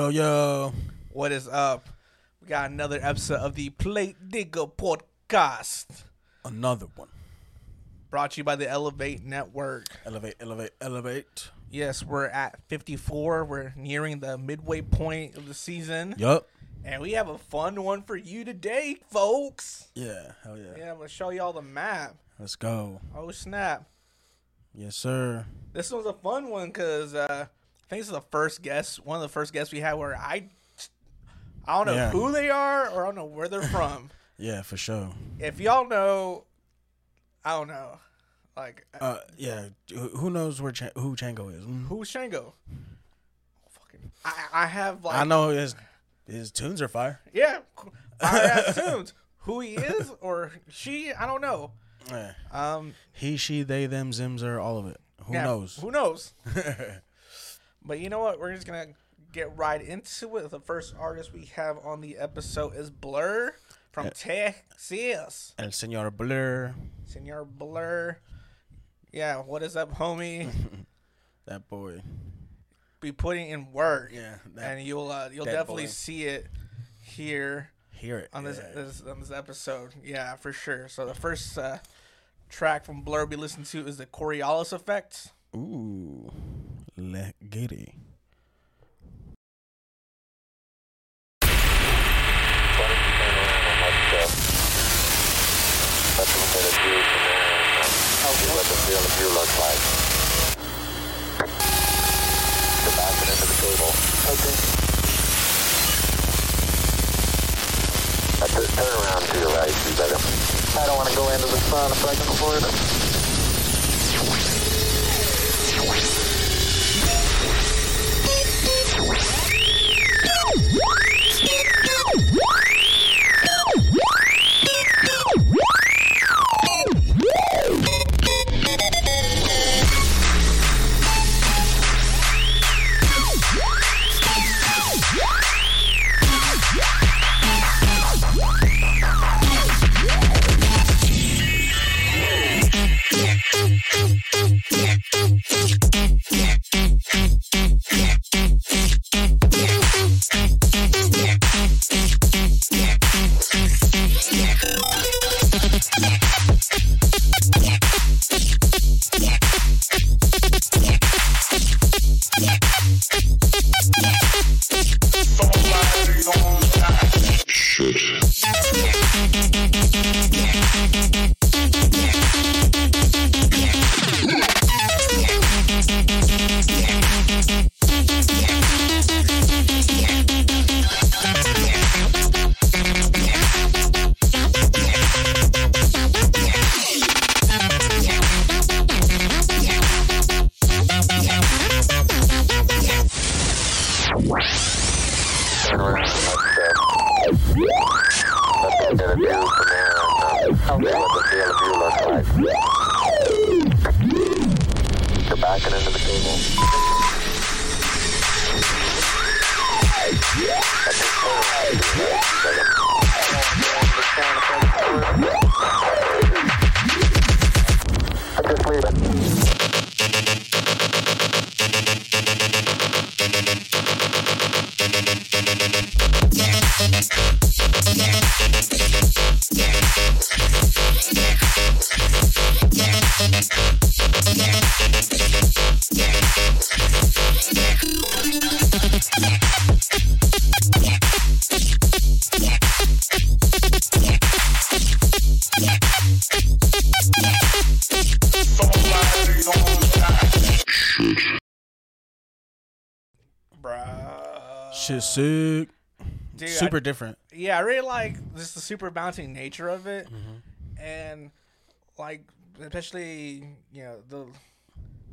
Yo, yo. What is up? We got another episode of the Plate Digger Podcast, Another one. brought to you by the Elevate Network. Elevate, elevate, elevate. Yes, we're at 54. We're nearing the midway point of the season, Yup. and we have a fun one for you today, folks. Yeah, hell yeah. Yeah, I'm gonna show y'all the map. Let's go. Oh snap! Yes, sir. This one's a fun one because uh, think this is the first guest, one of the first guests we had where I, I don't know Yeah. who they are or I don't know where they're from. Yeah, for sure. if y'all know, I don't know, like Uh, yeah. Who knows where Ch- who Chango is? Mm. who's Shango? Fucking, I I have like I know his his tunes are fire. yeah, I have tunes. Who he is or she, I don't know. Yeah. Um, He, she, they, them, Zimzer, all of it. Who yeah, knows? Who knows? but you know what? We're just gonna get right into it. The first artist we have on the episode is Blur from Texas. El Señor Blur. Senor Blur. Yeah, what is up, homie? That boy. Be putting in work. Yeah. That, and you'll uh, you'll definitely boy. see it here hear it. on this, yeah. this on this episode. Yeah, for sure. So the first uh, track from Blur we listened to is the Coriolis effect. Ooh. Let get it. Turn around to your right, you better. I don't want to go into the sun if I can avoid it. Yeah. Peace. Sick. Dude, I- super different. Yeah, I really like just the super bouncing nature of it, Mm-hmm. and like especially you know the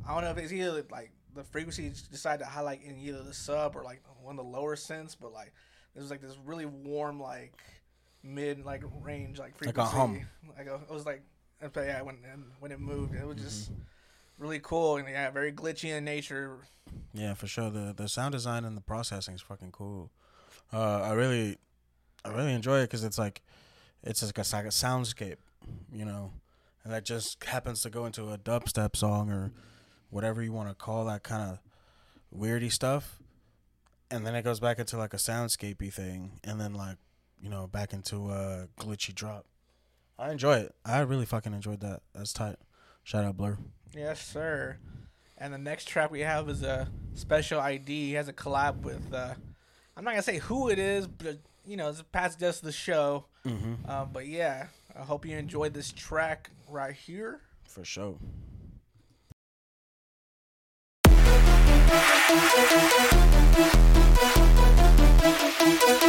I don't know if it's either like the frequency decide to highlight in either the sub or like one of the lower synths, but like there's like this really warm like mid like range like frequency. Like a hum. Like a, it was like but yeah when and when it moved it was just Mm-hmm. Really cool and yeah very glitchy in nature. Yeah, for sure. The the sound design and the processing is fucking cool. Uh, I really, I really enjoy it because it's like, it's like a, it's like a soundscape, you know, and that just happens to go into a dubstep song or whatever you want to call that kind of weirdy stuff, and then it goes back into like a soundscapey thing, and then like, you know, back into a glitchy drop. I enjoy it. I really fucking enjoyed that. That's tight. Shout out Blur. Yes, sir. And the next track we have is a special ID. He has a collab with. Uh, I'm not gonna say who it is, but you know, it's a past just the show. Mm-hmm. Uh, but yeah, I hope you enjoyed this track right here. For sure. Yeah,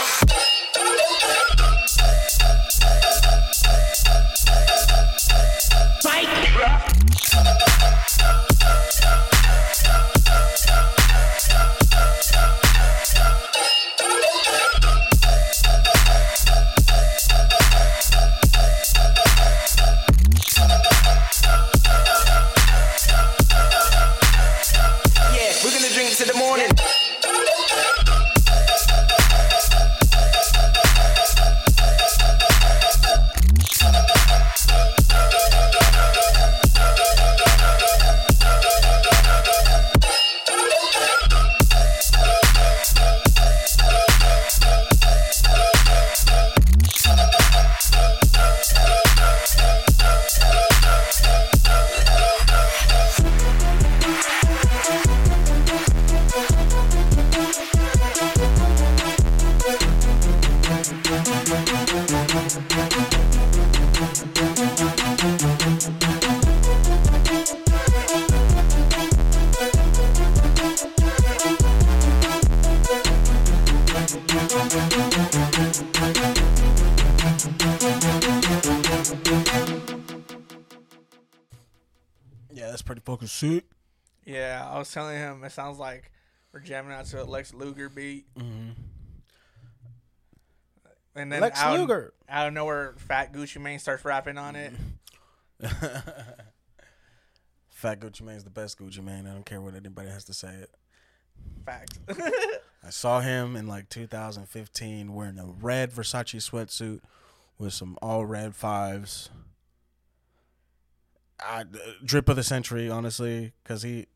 Yeah, sick. Yeah, I was telling him it sounds like we're jamming out to a Lex Luger beat, Mm-hmm. and then Lex out, Luger. out of nowhere, Fat Gucci Mane starts rapping on it. Fat Gucci Mane's the best Gucci Mane. I don't care what anybody has to say. It. Fact. I saw him in like 2015 wearing a red Versace sweatsuit with some all red fives. I, drip of the century, honestly, because he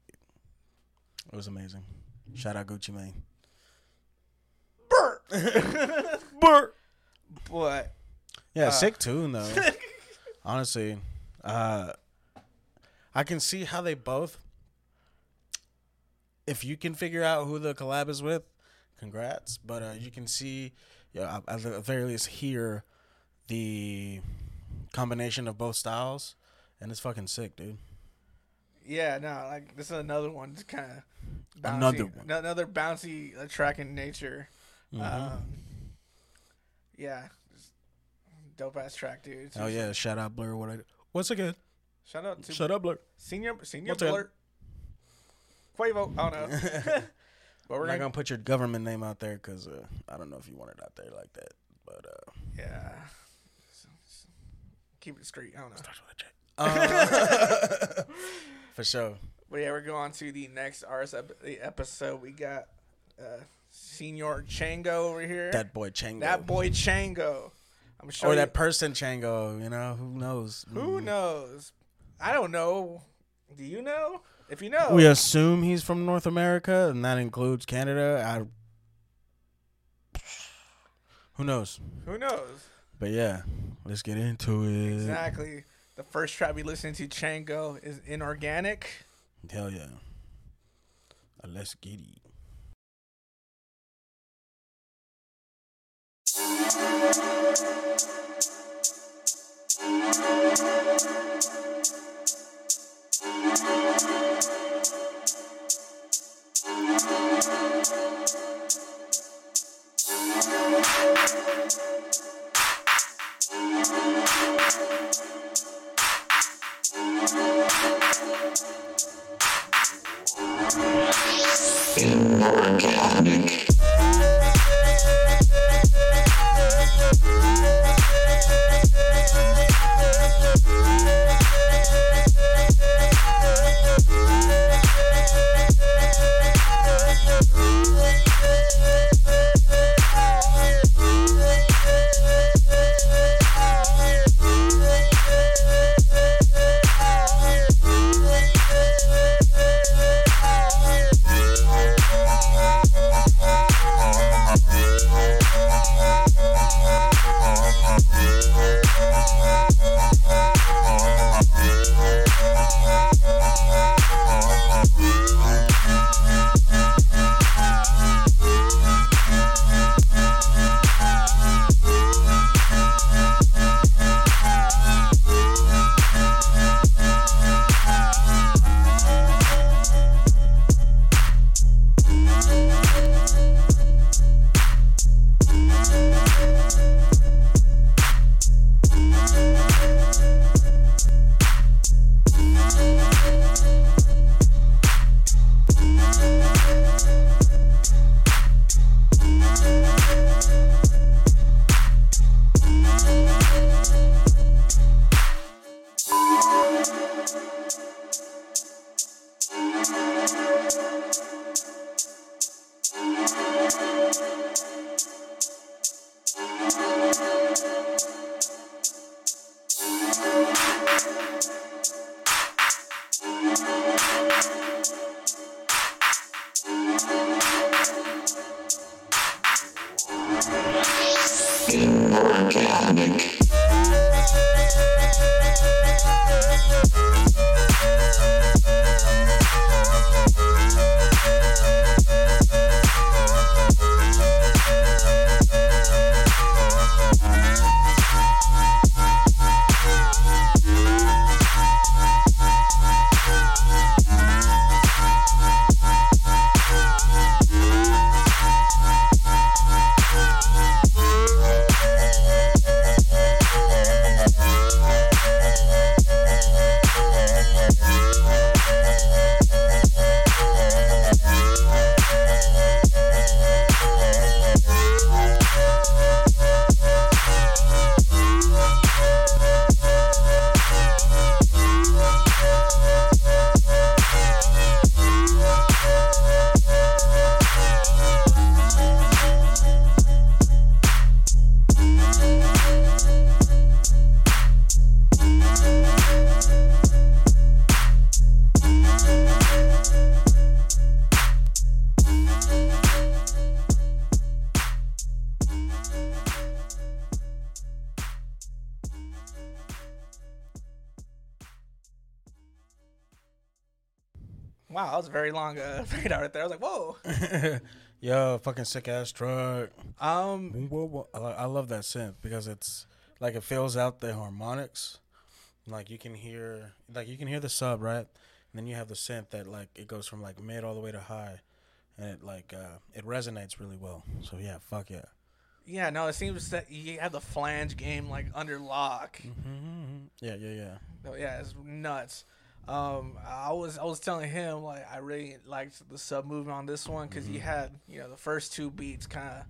it was amazing. Shout out Gucci Mane. Burt. but Yeah, sick tune though. Honestly, uh, I can see how they both. If you can figure out who the collab is with, congrats. But uh, you can see, yeah, at the very least, hear the combination of both styles, and it's fucking sick, dude. yeah, no, like this is another one, just kind of bouncy, Another one. another bouncy uh, track in nature. Mm-hmm. Um, yeah, dope ass track, dude. Oh yeah, shout out Blur. What I once again, shout out to shut up Blur. senior senior Once. Blur. Quavo, I don't know. but we're not gonna, gonna put your government name out there because uh, I don't know if you want it out there like that. But uh, yeah, keep it discreet. I don't know. starts with a J. Uh, for sure. But yeah, we're going to the next RS ep- the episode. We got uh, Senior Chango over here. That boy Chango. That boy Chango. I'm sure. Or that person Chango, you know, who knows? who Mm. knows? I don't know. Do you know? If you know, We assume he's from North America, and that includes Canada. I, who knows? who knows? But yeah, let's get into it. Exactly. The first track we listening to, Chango, is inorganic. Hell yeah. Uh, let's get it. Thank that was a very long uh, fade out right there. I was like, whoa. Yo, fucking sick ass truck. Um. I, I love that synth because it's like it fills out the harmonics. Like you can hear, like you can hear the sub right, and then you have the synth that like it goes from like mid all the way to high, and it like uh it resonates really well. So yeah, fuck yeah. yeah, no, it seems that you have the flange game like under lock. Mm-hmm. Yeah, yeah, yeah. Oh, yeah, it's nuts. Um, I was I was telling him like I really liked the sub movement on this one because he had you know the first two beats kind of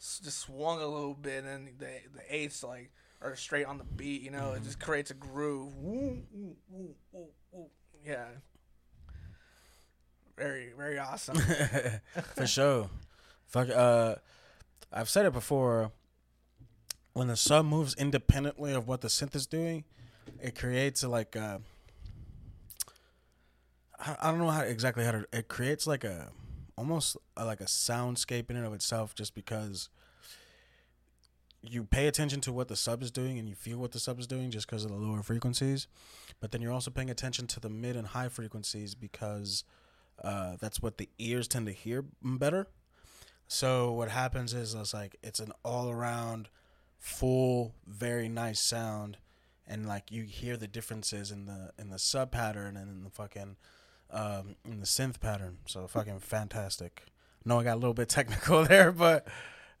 just swung a little bit and the the eights like are straight on the beat. You know, it just creates a groove. Woo, woo, woo, woo, woo. Yeah, very very awesome. For sure. Fuck. Uh, I've said it before. When the sub moves independently of what the synth is doing, it creates a, like uh I don't know how exactly how to. It creates like a almost a, like a soundscape in and of itself, just because you pay attention to what the sub is doing and you feel what the sub is doing just because of the lower frequencies, but then you're also paying attention to the mid and high frequencies because uh, that's what the ears tend to hear better. So what happens is it's like it's an all around full very nice sound and like you hear the differences in the in the sub pattern and in the fucking um in the synth pattern. So fucking fantastic. No, I got a little bit technical there, but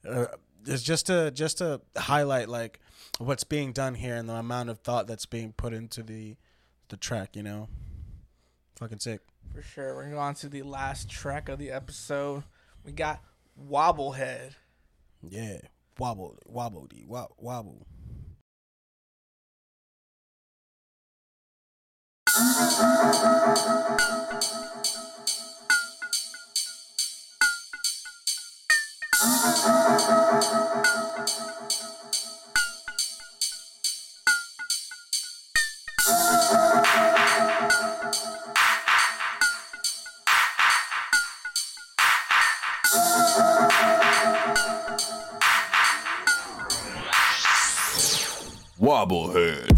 uh, it's just to just to highlight like what's being done here and the amount of thought that's being put into the the track, you know. Fucking sick. For sure. We're gonna go on to the last track of the episode. We got Wobblehead. Yeah. Wobble, wobble, wobble. Wobblehead.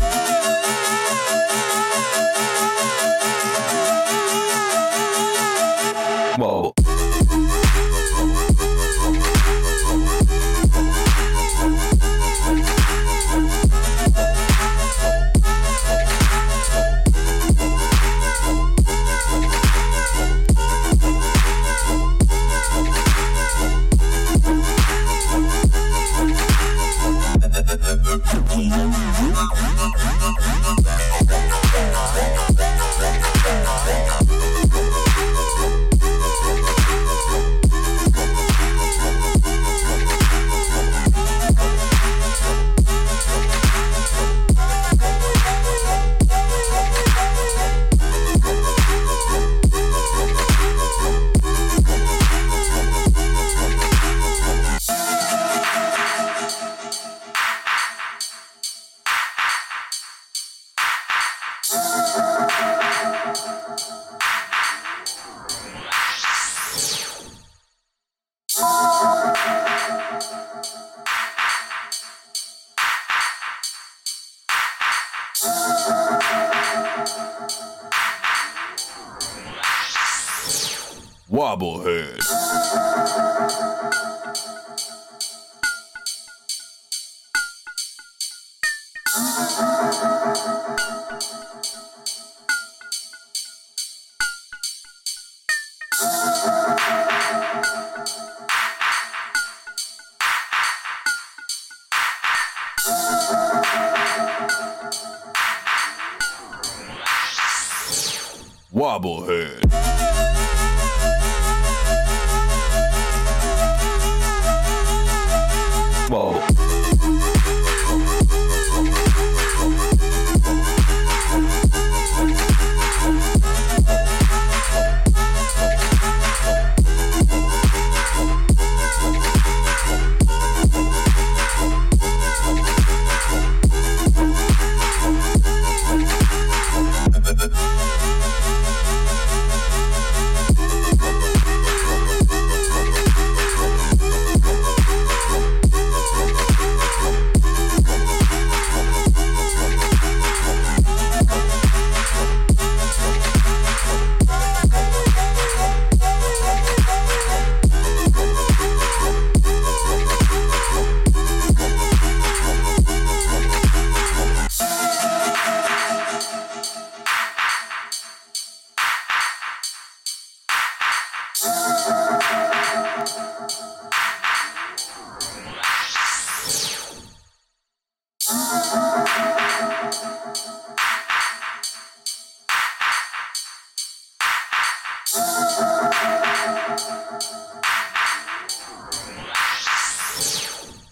Wobblehead.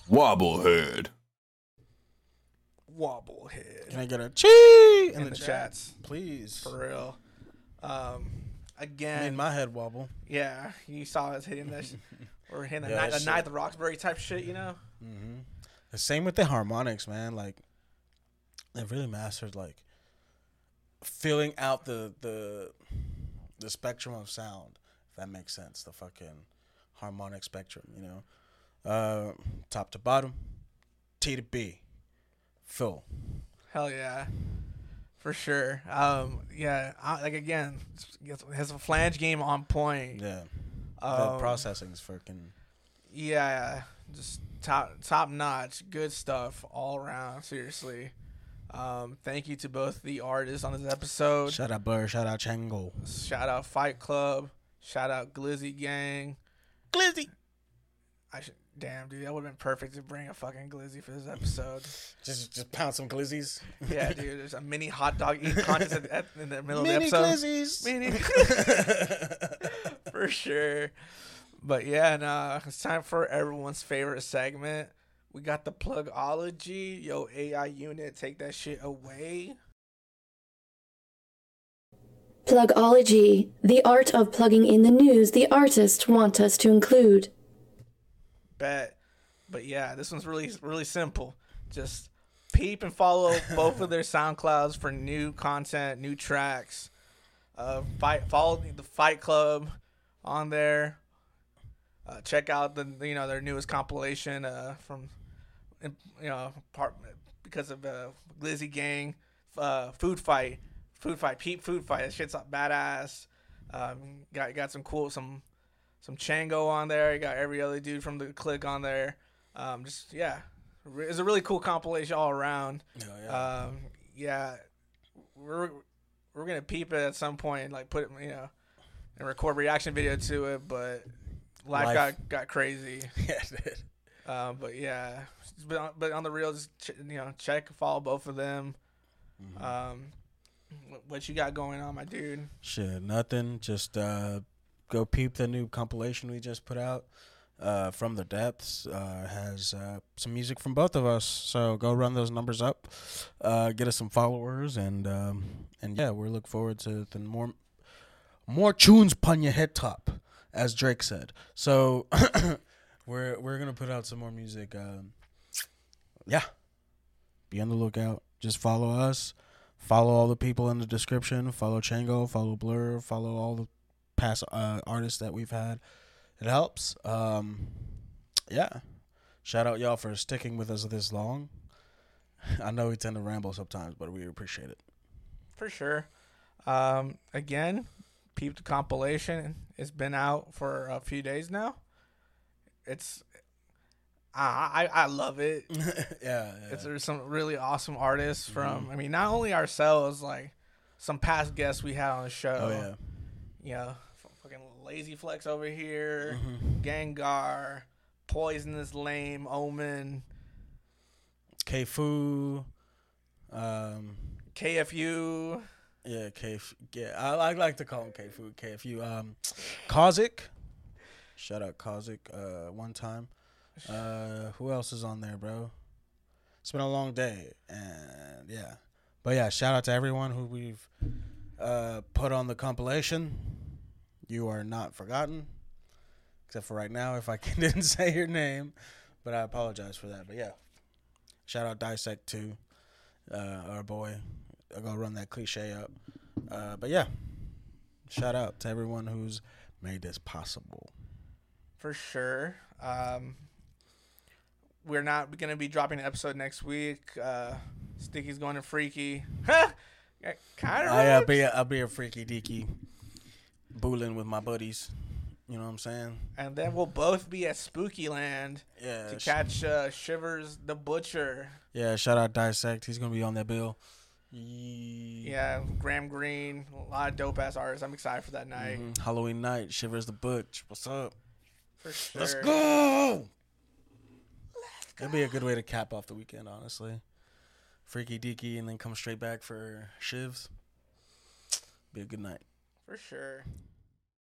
Wobblehead. Wobblehead. Can I get a chee in, in the, the chat? chats, please? For real. Um, again, made my head wobble. Yeah, you saw us hitting this or hitting yeah, a, a night the Roxbury type shit, you know. Mm-hmm. The same with the harmonics, man. Like, it really mastered like filling out the the the spectrum of sound. If that makes sense, the fucking harmonic spectrum. You know, uh, top to bottom, T to B, full. Hell yeah, for sure. Um, yeah, I, like again, has a flange game on point. Yeah, the Um, processing's freaking. Yeah, just top top notch, good stuff all around. Seriously. Um, thank you to both the artists on this episode. Shout out Blur, shout out Chango. Shout out Fight Club. Shout out Glizzy Gang. Glizzy. I should. Damn, dude, that would have been perfect to bring a fucking Glizzy for this episode. Just just pound some glizzies. Yeah, dude, there's a mini hot dog eating contest at, at, in the middle Mini of the episode. glizzies. Mini, for sure. But yeah, nah, it's time for everyone's favorite segment. We got the plugology. Yo, AI unit, take that shit away. Plugology, the art of plugging in the news the artists want us to include. Bet. But yeah, this one's really really simple. Just peep and follow both of their SoundClouds for new content, new tracks. Uh, fight follow the Fight Club on there. Uh, check out the you know their newest compilation uh, from you know part because of uh, Glizzy Gang, uh, Food Fight, Food Fight, Peep Food Fight. That shit's badass. Um, got got some cool some some Chango on there. You got every other dude from the clique on there. Um, just yeah, it's a really cool compilation all around. Yeah, yeah. Um, yeah, we're we're gonna peep it at some point, like put it, you know, and record reaction video to it. But life, Life. got got crazy. yeah, Um, but yeah, but on, but on the real, just ch- you know, check follow both of them. Mm-hmm. Um, what, what you got going on, my dude? Shit, nothing. Just uh, go peep the new compilation we just put out. Uh, from the depths uh, has uh, some music from both of us. So go run those numbers up, uh, get us some followers, and um, and yeah, we look forward to the more more tunes pun your head top, as Drake said. So we're we're gonna put out some more music. Um, yeah, be on the lookout. Just follow us. Follow all the people in the description. Follow Chango. Follow Blur. Follow all the past uh, artists that we've had. It helps. Um, yeah. Shout out y'all for sticking with us this long. I know we tend to ramble sometimes, but we appreciate it. For sure. Um, again, peep the compilation. It's been out for a few days now. It's, I I, I love it. yeah, yeah. It's there's some really awesome artists from. I mean, not only ourselves, like some past guests we had on the show. oh yeah. You know, fucking Lazy Flex over here, Mm-hmm. Gengar, Poisonous Lame, Omen, K Fu. Um, KFU. yeah, K. Yeah, I, I like to call him K Fu. KFU. Um, Kozik. Shout out Kozik. Uh, one time. Uh, who else is on there, bro? It's been a long day, and yeah, but yeah, shout out to everyone who we've uh put on the compilation. You are not forgotten, except for right now if I didn't say your name, but I apologize for that. But yeah, shout out Dissect too, uh, our boy. I gotta run that cliche up, uh, but yeah, shout out to everyone who's made this possible. For sure. Um, we're not going to be dropping an episode next week. Uh, Sticky's going to Freaky. kind of. I'll be a, I'll be a freaky deaky, booling with my buddies. You know what I'm saying? and then we'll both be at Spooky Land Yeah. to catch uh, Shivers the Butcher. yeah. Shout out Dissect. He's gonna be on that bill. Yeah. Graham Green, a lot of dope ass artists. I'm excited for that night. Mhm. Halloween night. Shivers the Butch. What's up? For sure. Let's go. That'd be a good way to cap off the weekend, honestly. Freaky deaky, and then come straight back for shivs. Be a good night. For sure.